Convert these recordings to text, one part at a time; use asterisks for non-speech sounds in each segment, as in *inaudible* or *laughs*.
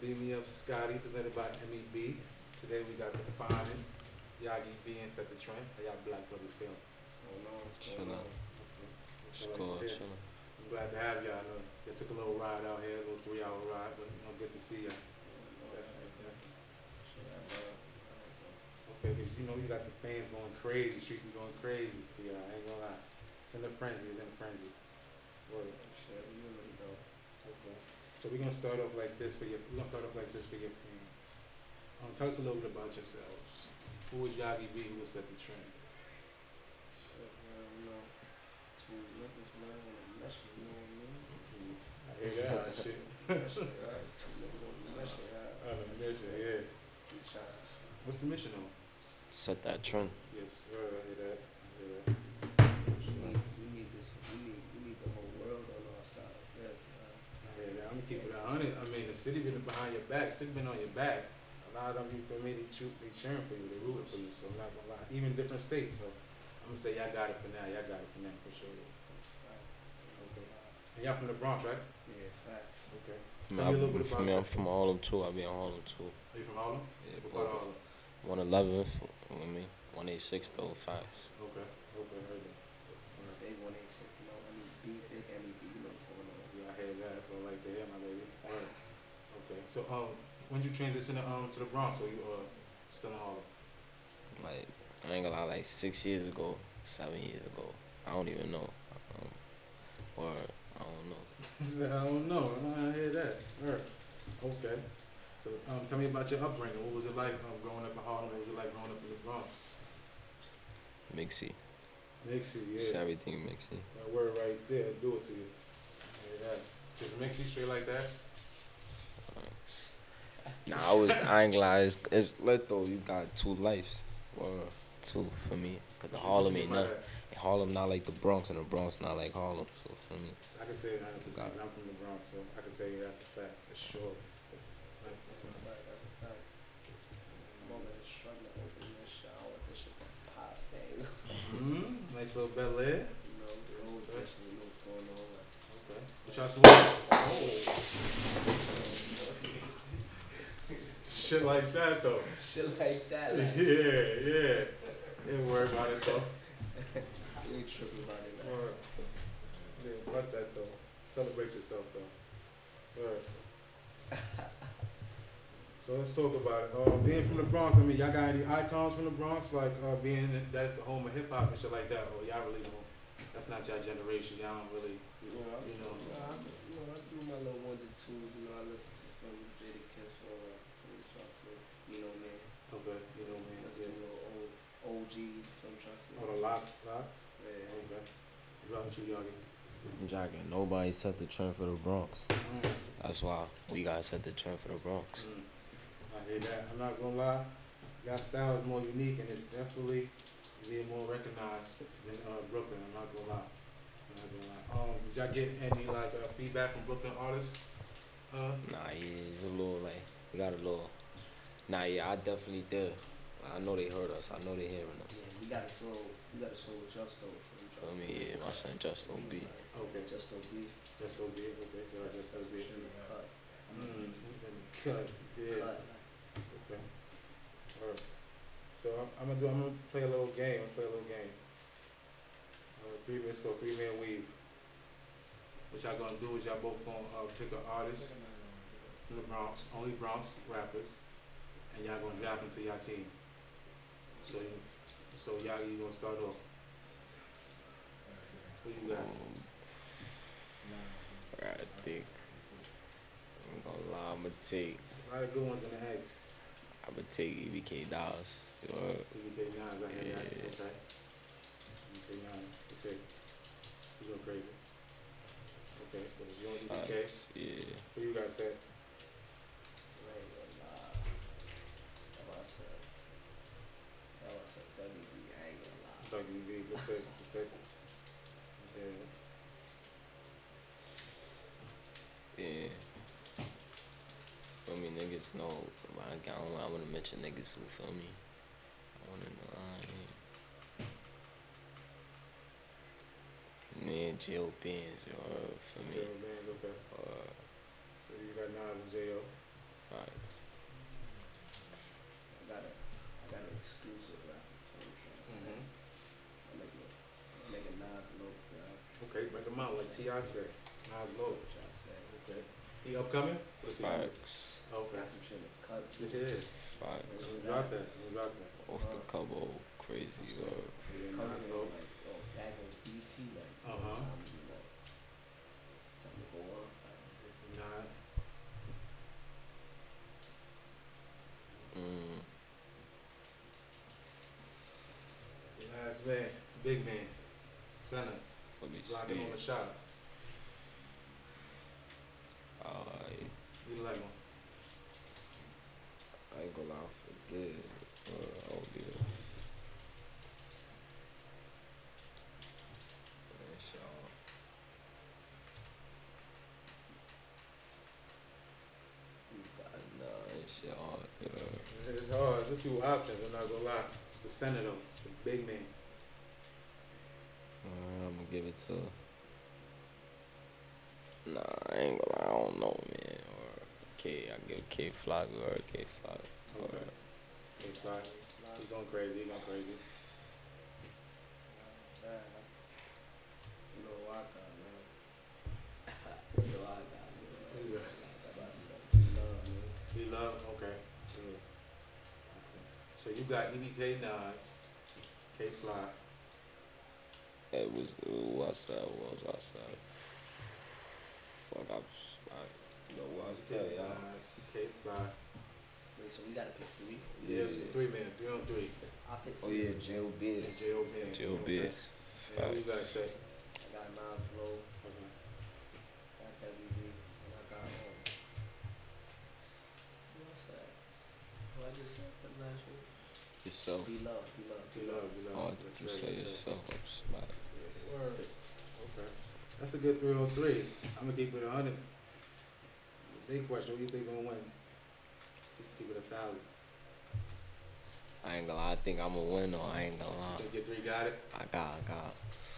Beam Me Up Scotty, presented by MEB. Today we got the finest, Yagi B and Set Da Trend. How y'all black brothers feeling? Chill out. What's It's going on cool, here? chillin'. I'm glad to have y'all. I know they took a little ride out here, a little three hour ride, but you know, good to see y'all. Okay, 'cause you know you got the fans going crazy, the streets is going crazy. Yeah, I ain't gonna lie. It's in a frenzy, it's in a frenzy. Word. Okay. So we're gonna start off like this for your. We're gonna start off like this for your fans. Um, tell us a little bit about yourselves. Who is Yagi B? Who will set the trend? I hear that shit. On the mission, yeah. What's the mission on? Set that trend. Yes, sir. I hear that. I hear that. I hear that. I'm gonna keep it a hundred. I mean, the city been behind your back. City been on your back. A lot of them, you feel me? They, cheer, they cheering for you. They rooting for you. So I'm not gonna lie. Even different states. So I'm gonna say y'all got it for now. Y'all got it for now for sure. Okay. And y'all from the Bronx, right? Yeah, facts. Okay. From, Tell me a little I, bit from, about I'm that. from Harlem too. I be in Harlem too. Are you from Harlem? Yeah, What part of Harlem? One eleventh. With me. One eight six though. Facts. Okay. Okay. Heard that. Yeah, I heard that. That's what I like to hear, my baby. Word. Okay. So um, when did you transition to, um to the Bronx, or you uh still in Harlem? Like I ain't gonna lie. Like six years ago, seven years ago. I don't even know. Um, or I don't know. *laughs* I don't know. I don't hear that. Word. Okay. So um, tell me about your upbringing. What was it like um, growing up in Harlem? What was it like growing up in the Bronx? Mixy. Mixy, It's yeah. everything mixy. That word right there, do it to you. Hear that. Just Mixy straight like that. Nah, I was. I ain't gonna lie. It's, it's lit though. You got two lives. Or two for me. Cause the Harlem ain't What you nothing. Harlem not like the Bronx, and the Bronx not like Harlem. So for me, I can say it 100 percent. Got. I'm from the Bronx, so I can tell you that's a fact for sure. Mm-hmm. Nice little Bel Air. Okay. What? Oh. Shit like that though. Shit like that. Yeah, Like, yeah. Ain't worry about it though. you ain't tripping about it. Like. Word. Yeah, bust that though. Celebrate yourself though. Word. *laughs* So let's talk about it. Uh, being from the Bronx, I mean, y'all got any icons from the Bronx, like uh, being that's the home of hip hop and shit like that, or y'all really don't? That's not your generation. Y'all don't really. You know, I, You know. I, you know, I do my little ones and twos. You know, I listen to from Jada Kiss or from the Chaucer. You know, man. Okay, you know, man. Listen Yeah. to little old OG from Chaucer. Oh, the locks, locks. Yeah. Okay. What about you, Yagi? I'm jogging. Nobody set the trend for the Bronx. Mm. That's why we gotta set the trend for the Bronx. Mm. I hear that. I'm not gonna lie. Y'all style is more unique and it's definitely being more recognized than uh, Brooklyn. I'm not gonna lie. I'm not gonna lie. Um, did y'all get any like uh, feedback from Brooklyn artists? Uh, Nah, yeah, it's a little like we got a little. Nah, yeah, I definitely did. I know they heard us. I know they hearing us. Yeah, we got to show, we got to show Justo from Feel me? Yeah, my son Justo B. okay, Justo B. just go be okay. Yeah, just go be Cut. Mm, cut. Yeah. Cut. So I'm, I'm gonna do. I'm gonna play a little game. I'm gonna play a little game. Uh, three minutes go. Three man weave. What y'all gonna do is y'all both gonna uh, pick an artist from the Bronx, only Bronx rappers, and y'all gonna drop them to y'all team. So, so y'all you gonna start off. Who you got? Um, I think I'm gonna lie. I'm gonna take. A lot of good ones in the eggs. I'm gonna take EBK Dollars. You know, EBK nines, I hear that. Yeah. Okay. EBK nines. Okay. You go crazy. Okay, so you want EBK? facts, yeah. Who you got set? Right, well, what I said. That's what I said. WB, I ain't gonna lie. Thought you be good pick. Good pick. Yeah. Yeah. Feel me, niggas know. I, I don't. I wanna mention niggas who feel me. I wanna know. I ain't- Me and Jill Benz, you know, feel me. J.O. Band, okay. Uh, So you got Nas and J.O. Facts. I got a, I got an exclusive rapper for you. Mm-hmm. I'm making, I'm making Nas low, bro. Okay, bring them out like T.I. said. Nas low. Trying to. Okay. He upcoming? What's he? Facts. Okay. Got some shit in the cut. It is. Facts. We'll drop that. We'll drop that. Off the cover, crazy word. Yeah, Coming Nas like, oh, back on BT, like, Uh-huh. time, to, time to go on. Like, It's Nas. Mm. Last man. Big man. Center. Let me Blocking all the see. shots. Alright. You like him? I ain't gonna lie, I forget. Uh, oh, yeah. Man, shit off. you got Uh, Nah, ain't shit hard. Yeah. It's hard. It's a few options. I'm not gonna lie. It's the center though. It's the big man. Uh, I'm gonna give it to. Nah, I ain't gonna lie, I don't know, man. Or K, I give K Flocka or Kay Flock. Or, Okay. Hey, fly. He's going crazy. He's going crazy. So you got EBK Nas, K Fly. it was, what's that? What was I say? Fuck, I was, I, you know what I was telling y'all. Nas, K Fly. Wait, so we gotta pick three? Yeah, it's a three man, three on three. I pick Oh three. yeah, Jill And Biz. J.O. Band. Jill Biz. Yeah, what you gotta say? I got Nas Low, Okay. got WB, and I got, um, what I said? What I just said for the last one? Yourself. Be love, be love, Be love, be love. Oh, That's did you right, say yourself? I'm smart. Word. Okay. That's a good three on three. I'm gonna keep it a hundred. Big question, who you think gonna win? Keep it a thousand. I ain't gonna lie, I think I'm a winner. I ain't gonna lie. Think your three got it? I got, I got.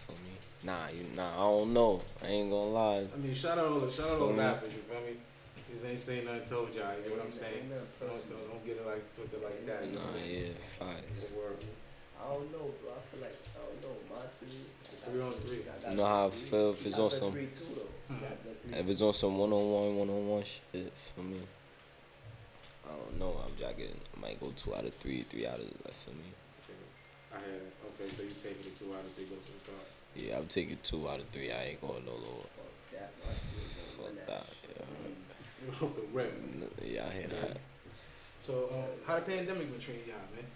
For me. Nah, you, nah, I don't know. I ain't gonna lie. I mean, shout out all the shout out all the Feel rappers. You feel me? These ain't saying nothing told y'all. You know what I'm saying? Don't, don't, don't get it like Twitter like that. You Nah, know? yeah, facts. I don't know, bro. I feel like I don't know. My three. It's three on three. I got You know how I feel if it's I on some- Three too though. Hmm. You got the three If it's on some one on one, one on one shit for me. I don't know. I'm jacking. I might go two out of three, three out of like for me. Okay. I had it. Okay, so you taking the two out of three, go to the top. Yeah, I'm taking two out of three. I ain't going no lower. Fuck that. My team gonna Fuck that. Yeah. *laughs* Off the rip. Yeah, I hear that. So, um, how the pandemic been treating y'all, man?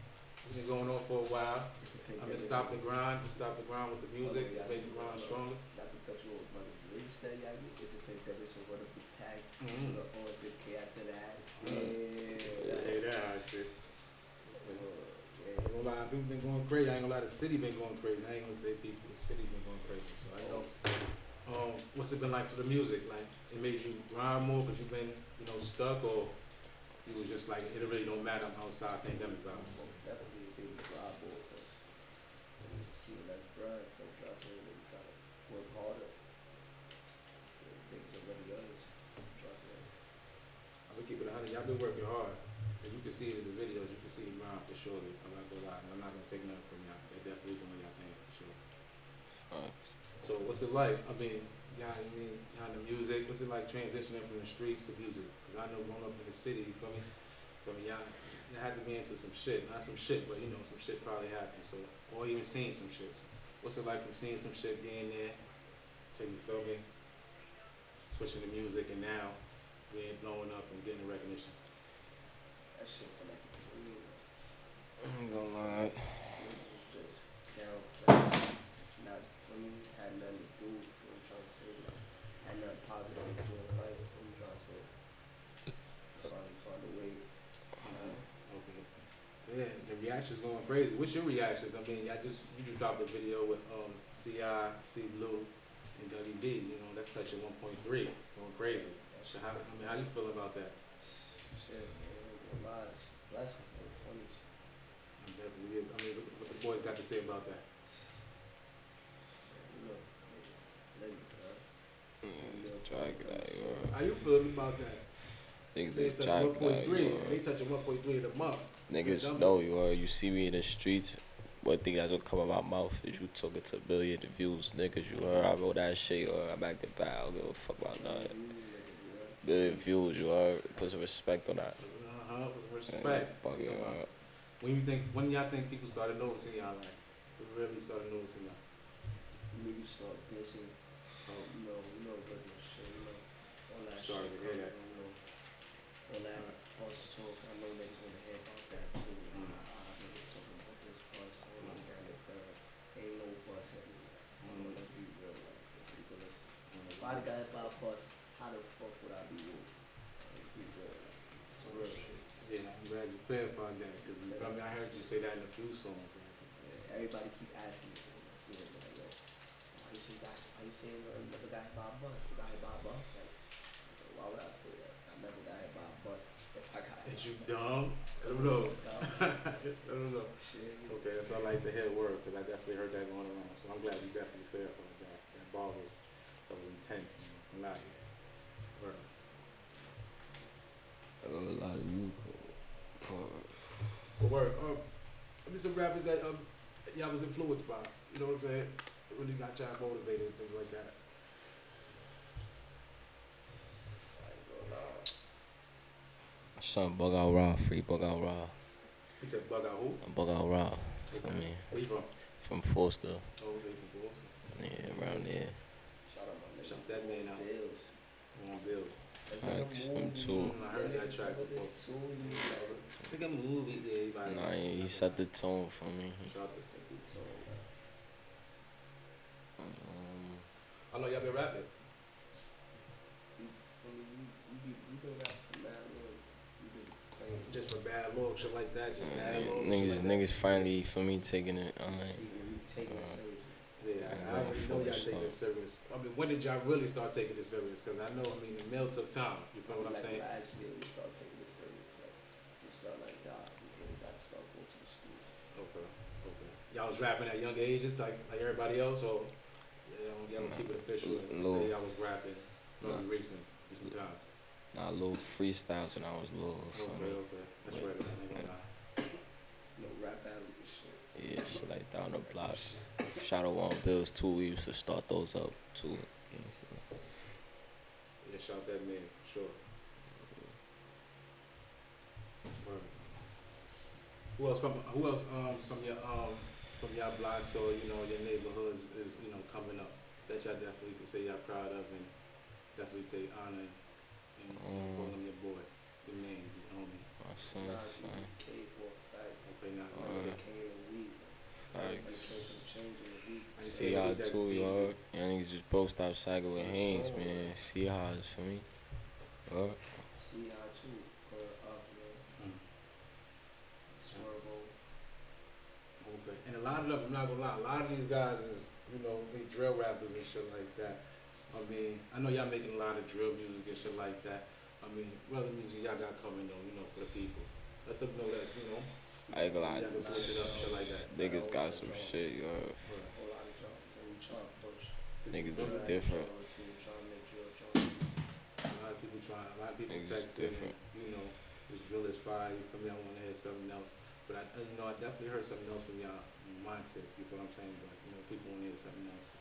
It's been going on for a while. It's a pick I mean, that stop the grind, stop the grind with the music, make the grind stronger. Not to cut you off, but what he said, yeah, it's a pick that is one of the tags. The O S K after that. Yeah. I hate that shit. Uh, I yeah. ain't gonna lie, people been going crazy. I ain't gonna lie, the city been going crazy. I ain't gonna say people, the city been going crazy. So I know. Um, what's it been like for the music? Like, it made you grind more because you've been, you know, stuck, or you was just like, it really don't matter. I'm outside pandemic Um, vibes. definitely a big drive for see what that's grind for trying to really try to work harder. Things already others. Try to I'm gonna keep it 100. Y'all been working hard. And you can see it in the videos. You can see grind for sure. I'm not gonna lie. I'm not gonna take nothing from y'all. They're definitely doing y'all thing for sure. Facts. So what's it like? I mean, y'all, I mean, y'all in the music. What's it like transitioning from the streets to music? Because I know growing up in the city, you feel me? Feel me? Y'all, y'all had to be into some shit. Not some shit, but you know, some shit probably happened. So, or even seeing some shit. So, what's it like from seeing some shit being there? Till you feel me? Switching to music and now being blowing up and getting the recognition. that shit for like three. I ain't gonna lie. just down bad. Not for me, had nothing to do with what I'm trying to say. Like, had nothing positive to in life. I'm trying to. Finally found a way. Okay. Yeah, the reactions going crazy. What's your reactions? I mean, I just you just dropped a video with um Ci, C Blu, and Dougie B. You know that's touching 1.3. It's going crazy. So how I mean, how you feel about that? shit, man. I ain't gonna lie, it's a blessing. Funny. It definitely is. I mean, what the, what the boys got to say about that? Man, you know, niggas, niggas, bro. Drag it out, you How you feeling about that? Niggas They touch jack one point like, three, you and they are. touching one point three in a month. It's Niggas know you are. You see me in the streets. One thing that's gonna come out my mouth is you talking to a billion views, niggas. You heard I wrote that shit or I'm back to back. I don't give a fuck about that. Billion views, you heard. Put some respect on that. Uh huh. With Yeah, respect. fuck it, uh, When you think, when y'all think people started noticing y'all, like, really started noticing y'all? Niggas start dissing, Oh, you know, you know, good and shit, you know, all that Sorry to hear that. all that bus talk, I know niggas wanna hear about that too, Mm. ah, niggas talking about this bus, and this, that, and the third, ain't no bus you know, let's be real, like, let's be realistic. If I got hit by a bus, how the fuck would I be moving? Let's be real, like, it's real shit. Yeah, I'm glad you clarified that, cause you feel me, I heard you say that in a few songs. and I think Yeah, everybody keep asking me, you know, like, yo, why you say that? Why you saying uh, you never got hit by a bus? You got hit by a bus? Like, why would I say that? I never got hit by a bus. If I got hit Is you dumb? I don't know. *laughs* *laughs* I don't know. Shit. Okay, that's why I like the hear word, cause I definitely heard that going around, so I'm glad you definitely clarified that. That ball was, that was intense and not, word. a lot of you. But word, um, I mean some rappers that um y'all was influenced by, you know what I'm saying? Really got y'all motivated and things like that. Son, bug out raw, free bug out raw, He said bug out who? bug out raw. For Okay. me, Where you from? from Forster, Oh, okay, from Boston. yeah, around there. Shout out my nigga. Shout that man out. Bills. On Bill. Facts, like a him movie. too. I heard that track before. Too, you know. I think I'm movie, yeah, he. Nah, he he set the tone for me. Shout out to It's a good. Um, How long y'all been rapping? You, I mean, you, you, be, you been rap for mad long. You been playing. Just for bad luck, shit like that, just bad yeah, luck. niggas, like niggas finally for me taking it. Just Alright. taking- taking it uh, Yeah, I, I Yeah, already know y'all taking it serious. I mean, when did y'all really start taking it serious? Cause I know, I mean, the mail took time. You feel what I'm like saying? Last year, we started taking it serious. Like, we started like, nah, we really got to start going to the studio. Okay, okay. Y'all was rapping at young ages, like like everybody else, or yeah, y'all, y'all don't keep it official and Little. say y'all was rapping Nah. maybe recent, recent times. Nah, little freestyles when I was little. For Okay, me. okay, that's right. man, I ain't gonna lie. You know, rap and shit. Yeah, shit like that on the block. Shout out on Bills too. We used to start those up too. You know. Yeah, shout that man for sure. Who else from who else um from your um from your blocks or you know your neighborhoods is you know coming up that y'all definitely can say y'all proud of and definitely take honor and Um, call them your boy, your man, your homie. My son, Nah, son. K for a fact. Okay, now Uh, K in a week. Facts. Like, some change in a week. I See Yeah, how that's too, beastie. y'all. Y'all niggas just both stop sagging with For Haynes, man. See how it's for me. Yup. See how too. Put it up, man. Mm. Swervo. And a lot of them, I'm not gonna lie, a lot of these guys is, you know, they drill rappers and shit like that. I mean, I know y'all making a lot of drill music and shit like that. I mean, what other music y'all got coming though, you know, for the people? Let them know that, you know, I ain't gonna lie. y'all can switch it up, shit like that. Niggas got some shit, yo. A lot of jump. Trying to push. Niggas is different. Trying to make drill jump. A lot of people trying, a lot of people texting, different. you know, this drill is fire, you feel me, I wanna hear something else. But I, you know, I definitely heard something else from y'all, my tip, you feel what I'm saying? But, you know, people wanna hear something else.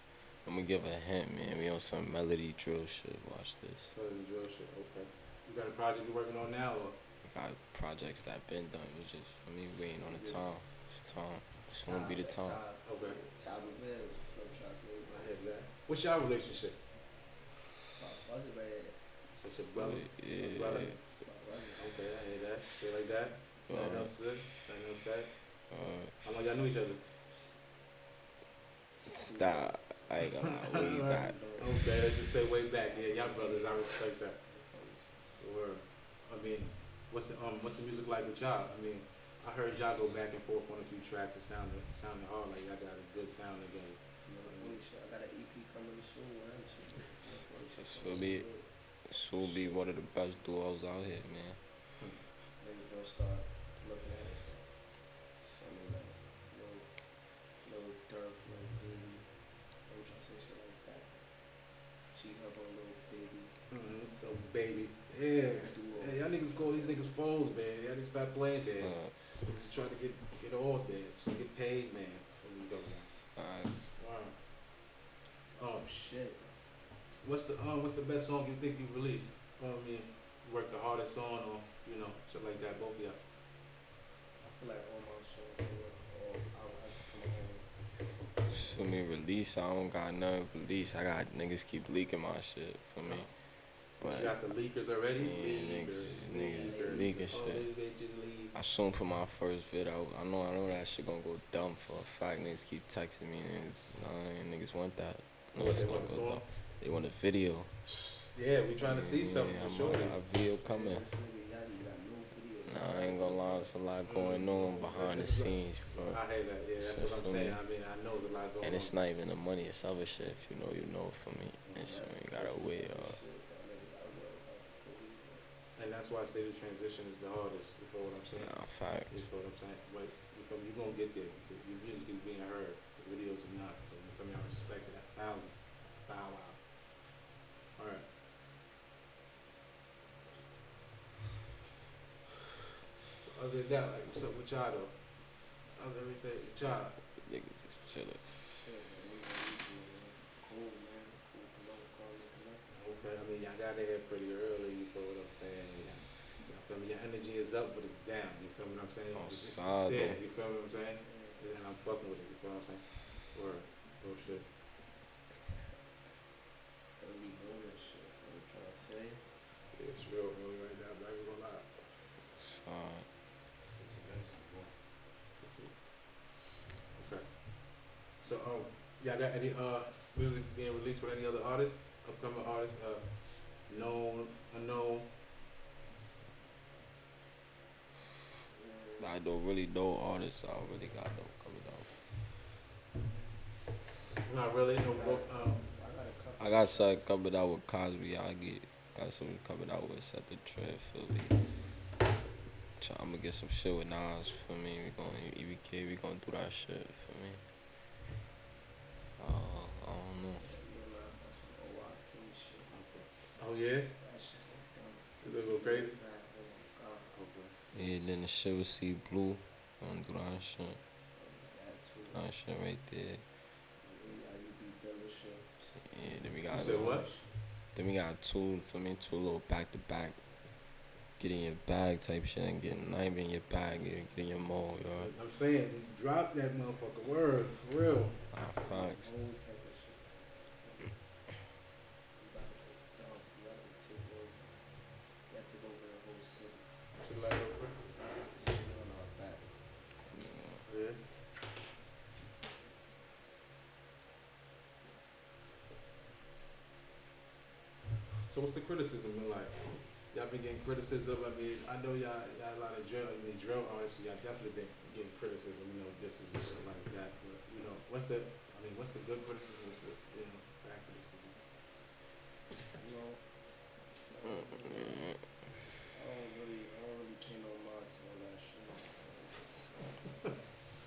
I'm gonna give a hint, man. We on some melody drill shit. Watch this. So the drill shit, okay. You got a project you're working on now, or? We got projects that been done. It was just for me waiting on the time. It's time. It's gonna be the time. Okay. Time of bills. Flip shots. I hear that. What's y'all relationship? What's it right? Such a brother. Yeah. brother. My brother. Okay, I hear that. Shit like that. Nothing else said. Nothing else said. uh, How long y'all knew each other? stop. I ain't gonna lie. Way back. Okay, let's just say way back. Yeah, y'all brothers. I respect that. Word. I mean, what's the um, what's the music like with y'all? I mean, I heard y'all go back and forth on a few tracks. It sounded sounded hard. Like y'all got a good sound together. I got an EP coming soon. man. Shit. That's for me. This will be one of the best duos out here, man. Niggas gonna start baby, yeah. Hey, y'all niggas call these niggas foes, man. Y'all niggas stop playing dead. Uh, Niggas trying to get get all dead, so get paid, man. From you go alright. Wow. Oh shit. what's the um, what's the best song you think you released? Well, I mean, worked the hardest on, or you know, shit like that. Both of y'all. I feel like all my songs were all I would have to come home. For me, release, I don't got nothing release. I got niggas keep leaking my shit for me. But you got the leakers already. Yeah, niggas- niggas leaking oh, shit. They, they did leak. I soon put my first vid out. I know, I know that shit gonna go dumb for a fact. Niggas keep texting me, niggas, nah, niggas want that. What they want the song? dumb. They want a video. Yeah, we trying to see Yeah, something for sure. a video coming. This nigga Yagi got no videos. Nah, I ain't gonna lie, there's a lot going on behind the scenes, bro. I hear that. Yeah, that's So what I'm saying. me- I mean, I know there's a lot going And it's not even the money, it's other shit. If you know, you know. For me, and so you gotta wait. Uh, And that's why I say the transition is the hardest. You feel what I'm saying? You facts. feel what I'm saying? But you feel me? You gonna get there. Your music is being heard. The videos are not. So you feel me? I respect. A thousand. Bow wow. All right. Other than that, like, what's up with y'all though? Other than everything, with y'all. Niggas is chillin'. Okay, I mean, y'all got in here pretty early, you feel what I'm saying? Yeah. You feel me? Your energy is up, but it's down, you feel what I'm saying? Oh, it's, it's solid. there, you feel what I'm saying? And I'm fucking with it, you feel what I'm saying? Word, real shit. Yeah, it's real, really right now, but I ain't gonna lie. Okay. So, um, y'all got any, uh, music being released with any other artists? Upcoming artists, uh, known, unknown? I don't really know artists. I don't really got no coming out. Not really, no book, um, I got something coming out with Cosby. I get got something coming out with Set Da Trend. Feel me? I'm gonna get some shit with Nas for me. We going EBK. We gonna do that shit for me. Uh, I don't know. oh yeah? You go crazy? Yeah, then the shit with C Blu. Do that shit. Shit right there. Yeah, then we got. You said what? Then we got two for me, two little back to back. Get in your bag type shit and get not even in your bag, get, get in your mold, yo. I'm saying, drop that motherfucker word, for real. Ah, facts. Shit like that. Yeah. So what's the criticism been like? Y'all been getting criticism. I mean, I know y'all y'all a lot of drill. I mean, drill artists. Y'all definitely been getting criticism. You know, this is and shit like that. But you know, what's the? I mean, what's the good criticism? What's the you know bad criticism? Mm,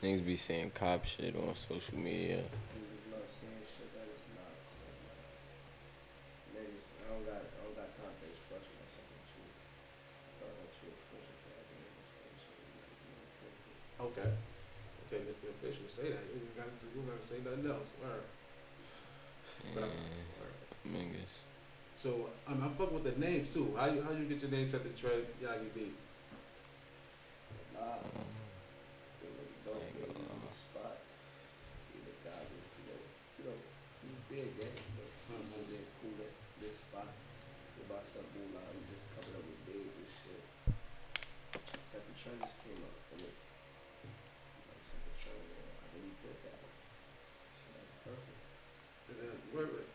Niggas be saying cop shit on social media. Niggas love saying shit that is not. So, like, niggas, I don't got, I don't got time to express myself in truth. I thought that true official so I can express so you know, you know, put it. Okay. Okay, Mr. Official, say that. You got to. You got to say nothing else. All right. Yeah, niggas. So um, I'm fucking with the name too. How you how you get your name set the trend? Yagi B. Nah, Um, it was dope, Ain't man. gonna You lie. the spot. You the guy was, you know, you know, he was there, yeah. You know, he was Mhm. there, cool at this spot. Give us some moolah. We just coming Mm-hmm. up with big and shit. Set the trend just came up for me. Like, set the trend, yeah. I really did that. So that's perfect. And then, wait, wait.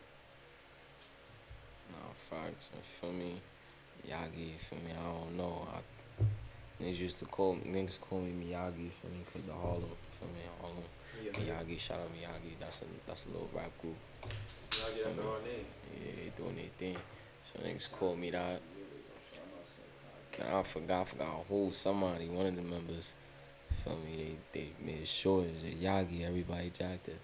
Nah, facts. And for me, Yagi, for me, I don't know. I, niggas used to call niggas call me Miyagi for me, cause the Harlem, for me, Harlem. Yeah, Miyagi, shout out Miyagi. That's a that's a little rap group. Yagi, that's a hard name. Yeah, they doing their thing. So niggas call me that. Yeah, they gonna shout myself out. Now I forgot, I forgot who, somebody, one of the members, feel me, they, they made sure it's a Yagi, everybody jacked it.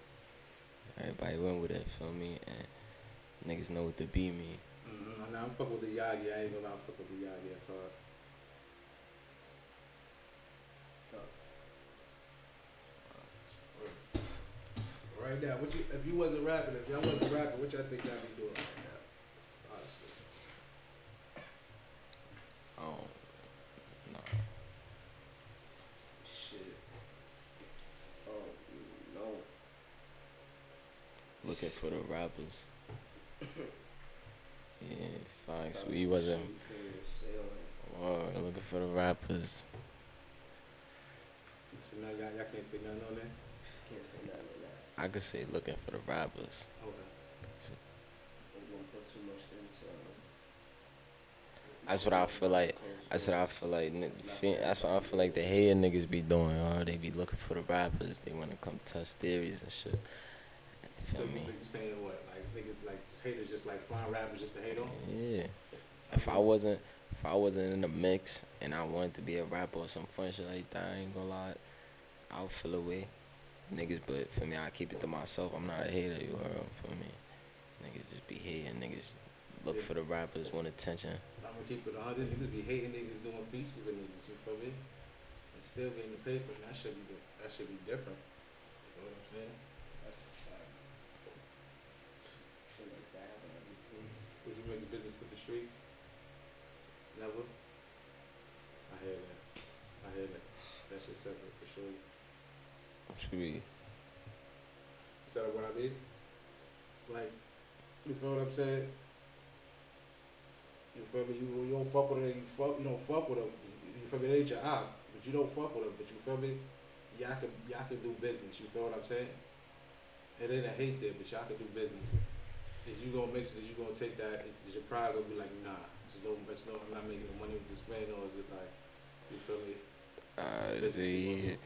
Everybody went with it, feel me, and niggas know what the B mean. Nah, I'm fuck with the Yagi. I ain't gonna lie, fuck with the Yagi. That's hard. So, Right now, what you if you wasn't rapping, if y'all wasn't rapping, what y'all think y'all be doing right now? Honestly. Oh, no. shit. Oh, no. Looking for the rappers. *laughs* Yeah, facts. We wasn't. shit we couldn't even say on it. Word, looking for the rappers. So now y'all, y'all can't say nothing on that. Can't say nothing on that. I could say looking for the rappers. Okay. I'm gonna put too much into. That's what I feel like. That's what I feel like. That's what I feel like the hating niggas be doing. Or they be looking for the rappers. They wanna come test theories and shit. So Feel you, me? so you saying what? Niggas, like haters, just like find rappers just to hate on? Yeah. If I wasn't, if I wasn't in the mix and I wanted to be a rapper or some fun shit like that, I ain't gonna lie, I'll feel away. Niggas, but for me, I keep it to myself. I'm not a hater, you heard? For me, niggas just be hating. Niggas look Yeah. for the rappers, want attention. I'm gonna keep it a hundred. Niggas be hating niggas doing features with niggas. You feel me? And still getting the paper. And that should be that should be different. You feel what I'm saying? That's a fact. Shit like that happen every day. The business with the streets? Never. I hear that. I hear that. That shit separate for sure. True. Is that what I mean? Like, you feel what I'm saying? You feel me? You, you don't fuck with it. You fuck. You don't fuck with them. You, you feel me? It ain't your op, but you don't fuck with them. But you feel me? Y'all can y'all can do business. You feel what I'm saying? It ain't a hate there, but y'all can do business. Is you gonna mix it? Is you gonna take that? Is your pride gonna be like, nah, it's no, it's no, I'm not making no money with this man, or is it like, you feel me? Uh, see,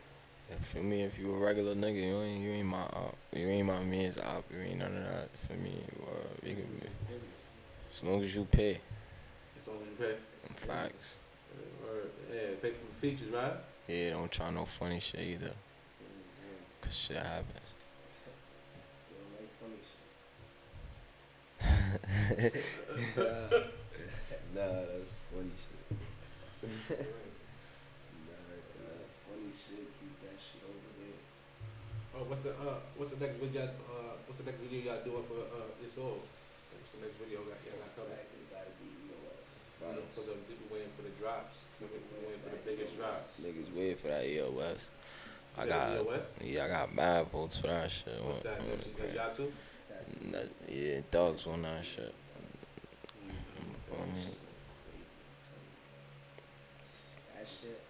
yeah, for me, if you a regular nigga, you ain't you ain't my op. You ain't my man's op. You ain't none of that. For me, or you can as long as you pay. As long as you pay. Them facts. Yeah, pay for the features, right? Yeah, don't try no funny shit either, Mm-hmm. cause shit happens. You don't like funny shit. *laughs* nah, that's funny shit. Nah, nah, funny shit, keep that shit over there. Oh, what's the uh, what's the next video? Uh, what's the next video y'all doing for uh this all? What's the next video got y'all got coming? Fact, gotta be EOS. Because I'm people waiting for the drops. People waiting for the biggest drops. Niggas waiting for that EOS. I got, EOS? yeah, I got mad votes for that shit. What's that? Y'all too? Yeah, dogs on that shit. I mean, That shit.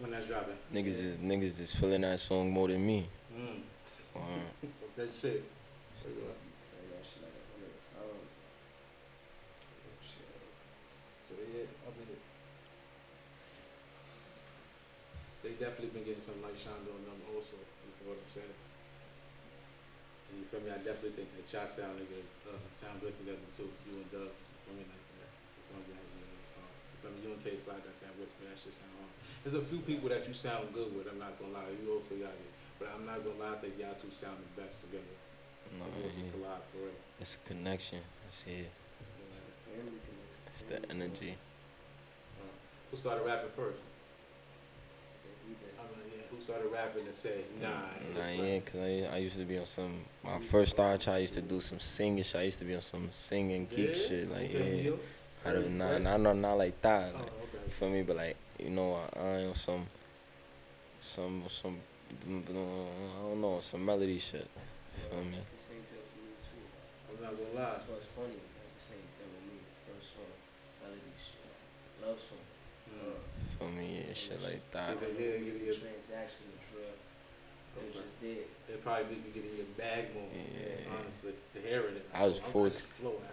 When that's dropping? niggas is niggas is feeling that song more than me. Mm. Fuck that shit. Play that shit like a hundred times. Shit. So yeah, I mean, they definitely been getting some light shined on them also. You feel what I'm saying? And you feel me? I definitely think that y'all sound nigga uh, sound good together too. You and Doug's. You feel me like that? It's on that. You know, it's hard. You feel me? You and K Fly got that whisper. That shit sound hard. There's a few people that you sound good with. I'm not gonna lie. You also y'all, but I'm not gonna lie. I think y'all two sound the best together. no, Like, just yeah. collide for real. It's a connection. That's it. It's a family connection. It's the energy. Uh, who started rapping first? He did. I'm like, yeah. Who started rapping and said, nah? Nah, it's yeah, cause I, I used to be on some. my first started, I used to do some singing shit. I used to be on some singing geek Yeah? shit. Like, Okay, yeah. Neil? I don't, know, not, right. not, not, not like that. Oh, okay. you feel me? But like, you know, I, I on some, some, some, I don't know, some melody shit. Feel me? That's the same thing for me too. I'm not gonna lie. That's what's funny. That's the same thing with me. First song, melody shit, love song. Mm. Feel me? Yeah, shit like that. Yeah, yeah, yeah, yeah. Transaction, the drill. It was just there. They probably be getting your bag more. Yeah. Honestly, to hearing it. I was 14.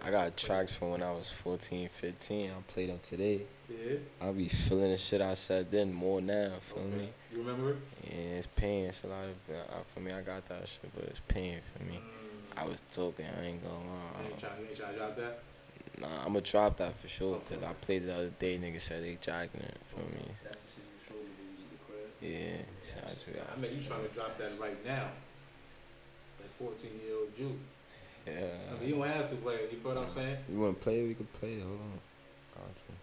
I got tracks from when I was 14, 15. I played them today. Yeah. I be feeling the shit I said then more now. Feel Okay. me? You remember it? Yeah, it's pain. It's a lot of uh, for me. I got that shit, but it's pain for me. Mm. I was talking. I ain't gonna You lie. ain't trying, you ain't trying to drop that? Nah, I'ma drop that for sure. Cause I played it the other day. Nigga said they jacking it for me. That's the shit you showed me to use the crib. Yeah, so I just I mean, you trying to drop that right now. That 14 year old Jew. Yeah. I mean, you don't have to play it. You feel what I'm saying? You want to play? it? We could play. it. Hold on. Got you.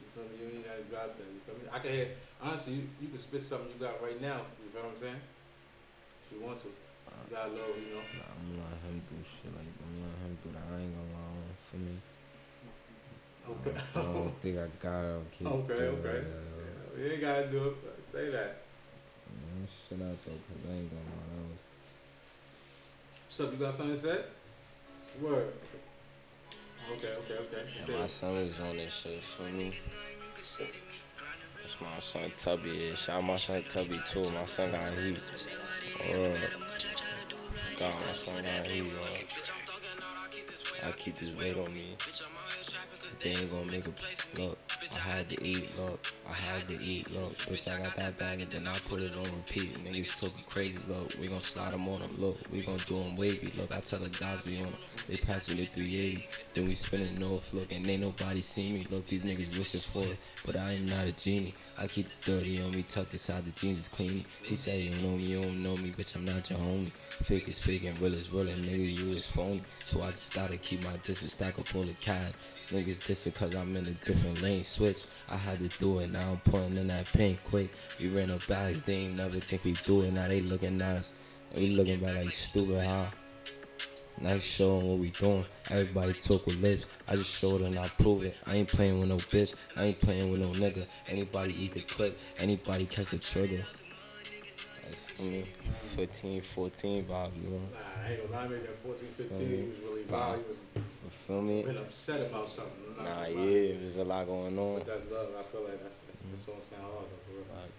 You feel me? You ain't gotta drop that. You feel me? I can hear. Honestly, you, you can spit something you got right now. You feel what I'm saying? If you want to. You got a little, you know. Nah, I'm gonna let him do shit like I'm gonna let him do that. I ain't gonna lie for me. Okay. I don't think I gotta *laughs* keep Okay, doing okay. it. Uh, you ain't gotta do it. But say that. Man, shit out though, cause I ain't gonna lie. That was What's up? You got something to say? What? Okay, okay, okay. Yeah, my son is on this shit for me. That's my son Tubby. Shout out my son Tubby too. My son got heat. Heat. Uh, I keep this weight on me. They ain't gonna make a look. I had to eat, look. I had to eat, look. Bitch, I got that bag and then I put it on repeat. Niggas talking crazy, look. We gon' slide them on them, look. We gon' do them wavy, look. I tell the guys we on on 'em. They pass me the 380. Then we spinning north, look. And ain't nobody see me, look. These niggas wishing for it. But I am not a genie. I keep the 30 on me, tucked inside the jeans is clean. He say you know me, you don't know me, bitch. I'm not your homie. Fake is fake and real is real, and nigga, you is phony. So I just gotta keep my distance, stack up all the cash. Niggas dissing cause I'm in a different lane switch. I had to do it, now I'm pulling in that paint quick. We ran up bags, they ain't never think we do it. Now they looking at us, we looking back like stupid, huh? Nice showing what we doing. Everybody talk with Liz. I just showed and I prove it. I ain't playing with no bitch. I ain't playing with no nigga. Anybody eat the clip. Anybody catch the trigger. Like, for me, 15, 14 vibe, you know. Nah, I ain't gonna lie. Maybe at 14, 15, Mhm. he was really wild. He was You feel me? been upset about something. Nah, yeah, there's a lot going on. But that's love. I feel like that's, that's, that song sound hard though, for real. Like,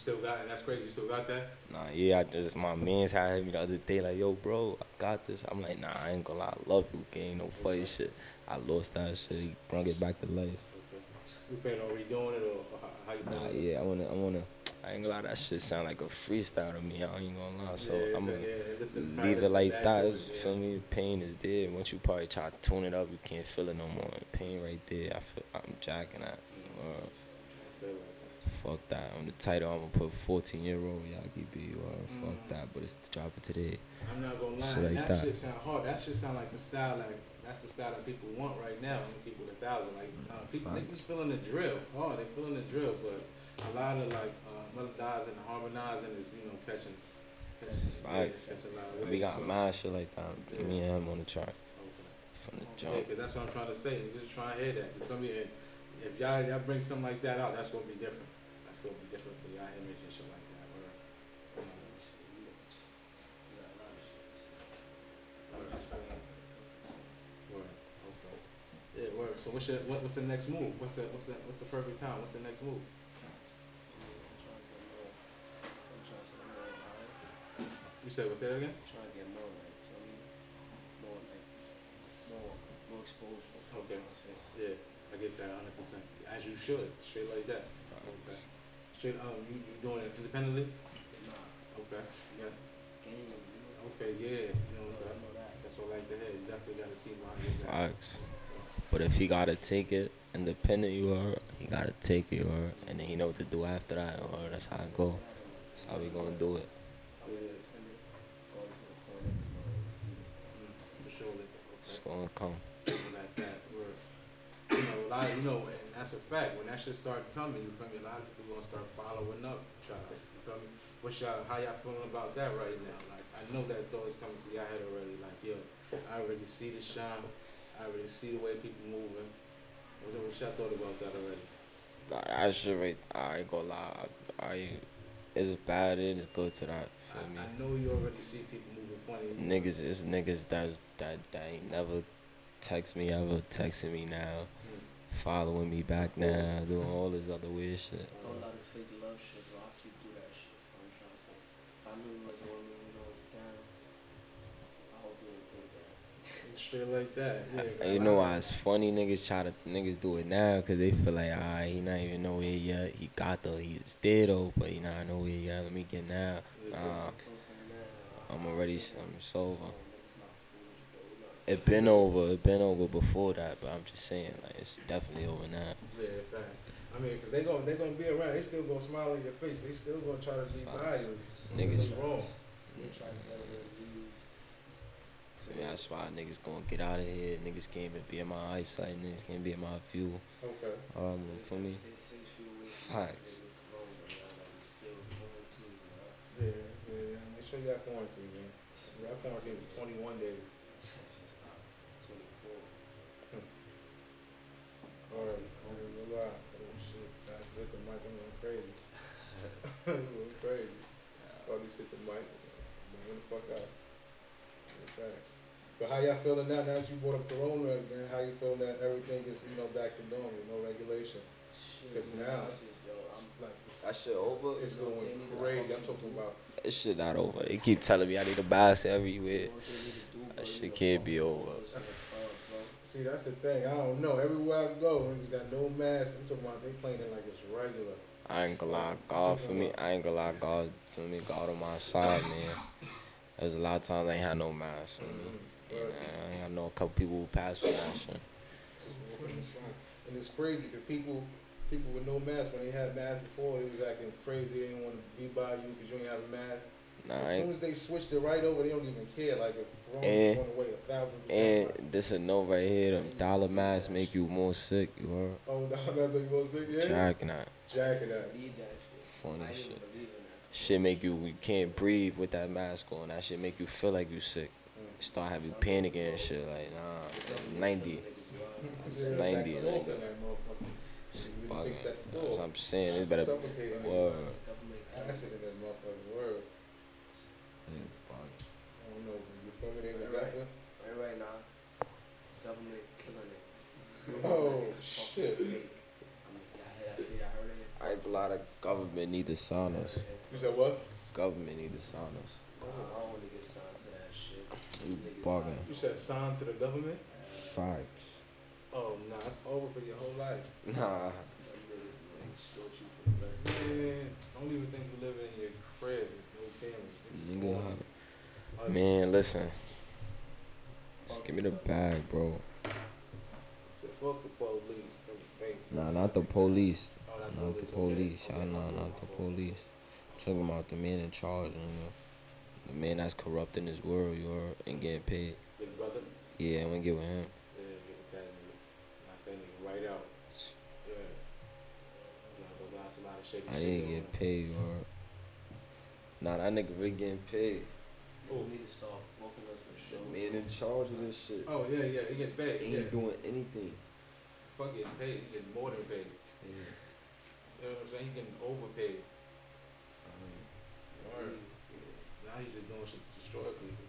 still got, and that's crazy. You still got that? Nah, yeah, I just my man's had me the other day like, yo, bro, I got this. I'm like, nah, I ain't gonna lie, I love you, gang, no funny shit. I lost that shit, he brought it back to life. Okay. You planning on redoing it or how, how you Nah, yeah, I wanna, I wanna, I ain't gonna lie, that shit sound like a freestyle to me. I ain't gonna lie, so yeah, I'm gonna yeah, listen, leave it like that. to You it, yeah. feel me? Pain is there. Once you probably try to tune it up, you can't feel it no more. Pain right there, I feel, I'm jacking that. Uh, I feel like fuck that. On the title, I'm gonna put 14 year old Yagi B. Uh, fuck Mm. that, but it's the drop it today. I'm not gonna lie. Shit like that, that. shit sound hard. That shit sound like the style like that's the style that people want right now. I'm it a thousand. Like uh, people, Facts. niggas feeling the drill. Oh, they feeling the drill, but a lot of like uh, melodizing and harmonizing is you know catching. catching catching We got so- mad shit like that. Me and him on the track Okay. from the Yeah, jump. cause that's what I'm trying to say. Niggas just trying to hear that. You feel me? And if y'all y'all bring something like that out, that's gonna be different. That's gonna be different for y'all image and shit like that. Word. Um, word. Okay. Yeah, word. So what's your what, what's the next move? What's the what's the what's the perfect time? What's the next move? You said what's that again? trying to get more like, feel me? More like, more, more exposure. Okay. Yeah, I get that 100. percent As you should, straight like that. Okay. Straight um, you you doing it independently? Nah, Okay. Yeah. game, you know, Okay, yeah, you know, I that, know that. that's what I like to hear. You definitely got a team behind you. Facts. But if he gotta take it independent, you are. He gotta take it, you are. And then he know what to do after that, or that's how it go. That's how we gonna do it. I would independent, going to the point of his mind, you know. For sure. It's gonna come. Something like that. Where, you know, a lot of, you know, and that's a fact. When that shit start coming, you feel me? A lot of people gonna start following up, try you feel me? What's y'all, how y'all feeling about that right now? Like, I know that thought is coming to your head already. Like, yo, I already see the shine. I already see the way people moving. What's, what y'all thought about that already? Nah, that shit right. I ain't gonna lie. I, it's bad. It is good to that. I, Feel me? I know you already see people moving funny. Niggas, it's niggas that that that ain't never text me ever, texting me now. Following me back now, doing all this other weird shit. A whole lot of fake love shit, bro. I see through that shit. So I'm trying to say, if I knew you wasn't one of me, was down. I hope you didn't think that. *laughs* Straight like that. Yeah. And you know why it's funny? Niggas try to niggas do it now because they feel like ah he not even nowhere yet. He got though. He is there though, but he not nowhere yet. Let me get now. Yeah. Nah, Close in there. I'm already. I'm it's over. Oh, niggas not foolish, bro. We not- It been over. It been over before that, but I'm just saying like it's definitely over now. Yeah, fact. I mean, cause they gon' they gonna be around. They still gonna smile in your face. They still gonna try to be by you. Niggas. Wrong? Still try to get away with That's why niggas gonna get out of here. Niggas can't even be in my eyesight. Niggas can't be in my view. Okay. Um, for me, Stay six feet away from Facts. the corona, man. Like, we still quarantined, man. Yeah, yeah, yeah. Make sure you got quarantine, man. You got quarantine for twenty-one days. Alright, alright, no lie. Oh shit, that's hit the mic, I'm going crazy. I'm going crazy. Probably hit the mic, man, the fuck out. Yeah, Facts. But how y'all feeling now, now that you brought up Corona again, how you feeling that everything is, you know, back to normal, no regulations? Cause now- I just, yo, I'm It's like, it's, that shit over. it's going crazy, I'm talking about, This shit not over. They keep telling me I need a mask everywhere. What they need to do, bro, That shit can't be over. this in the club, bro. See, that's the thing, I don't know, everywhere I go, niggas got no mask, I'm talking about they playing it like it's regular. I ain't gonna lie, God for me. I ain't gonna lie, God for me. God on my side, man. There's a lot of times I ain't had no mask for me. Mhm. And I, know a couple people who passed for that shit. Just walking the spots. And it's crazy because people, people with no mask, when they had masks before, they was acting crazy. They didn't want to be by you because you ain't have a mask. Nah, as soon as they switched it right over, they don't even care. Like if And- going away a thousand percent. And this a note right here. Them dollar masks make you more sick. You heard? oh, no, that's what you gonna say? Yeah. Jacking that. Jacking that. Believe that shit. Funny I didn't shit. believe in that. Shit make you you can't breathe with that mask on. That shit make you feel like you sick. Mm. Start having panicking and shit. Like nah, ninety. It's Yeah, 90, that's the nigga. that motherfucker. It's You bugging. fix that That's what. I'm saying. It's better. Suffocating. Word. Acid in that motherfucking word. It's bugging. I don't know. You feel me? They was Right. that Right, right now, government killing it. Oh, It's fucking shit. fake. I ain't a lot of government need to sign us. You said what? Government need to sign us. I don't want to get signed to that shit. You bugging. You said sign to the government? Facts. Oh, nah, it's over for your whole life. Nah. Them niggas gonna extort you for the rest of the Man, don't even think you living in your crib with no cameras. Nigga. Man, listen. Just give me the bag, bro. Said, fuck the police. Don't. Nah, not the police. Oh, not the police. Y'all nah, not the police. I'm talking about the man in charge, nigga. The man that's corrupting this world, you heard, and getting paid. Yeah, I'm gonna get with him. Yeah, give it that nigga. Knock that nigga right out. Yeah. Yeah, but that's a lot of shaky I didn't get paid, heard. Nah, that nigga really getting paid. Oh, we need to start booking us for The shows. man in charge of this shit. Oh, yeah, yeah, he get paid. Ain't yeah. doing anything. Fuck getting paid. He getting more than paid. Yeah. You know what I'm saying? He getting overpaid. Word. Now he's just doing shit to destroy people.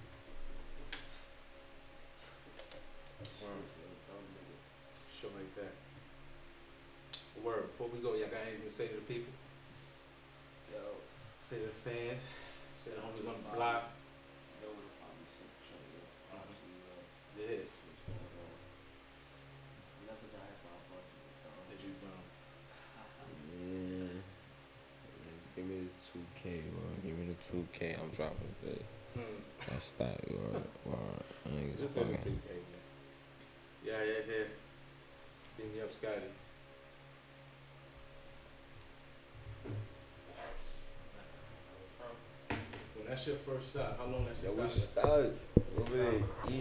Word. Shit like that. Word. Before we go, y'all got anything to say to the people? Say the fans? Say the homies on the block? yo, I'm so chilling. Actually, Yeah. what's going on? Never got hip hop buzzing. That you done. Man. Give me the 2K, bro. Give me the 2K. I'm dropping it. Hmm. That's that, you heard. Word. Niggas Just been a fucking. 2K, man. Yeah, yeah, yeah. Beam me up, Scotty. When your first stop. how long that shit Yo, we started? started. Over there, yeah. We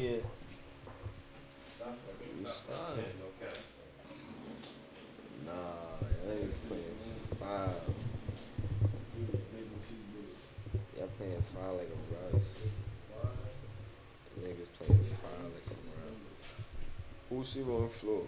Yeah, started. no cap. Nah, niggas playing five. Y'all playing five like a rush. Niggas playing five like a rush. Who's she on the floor?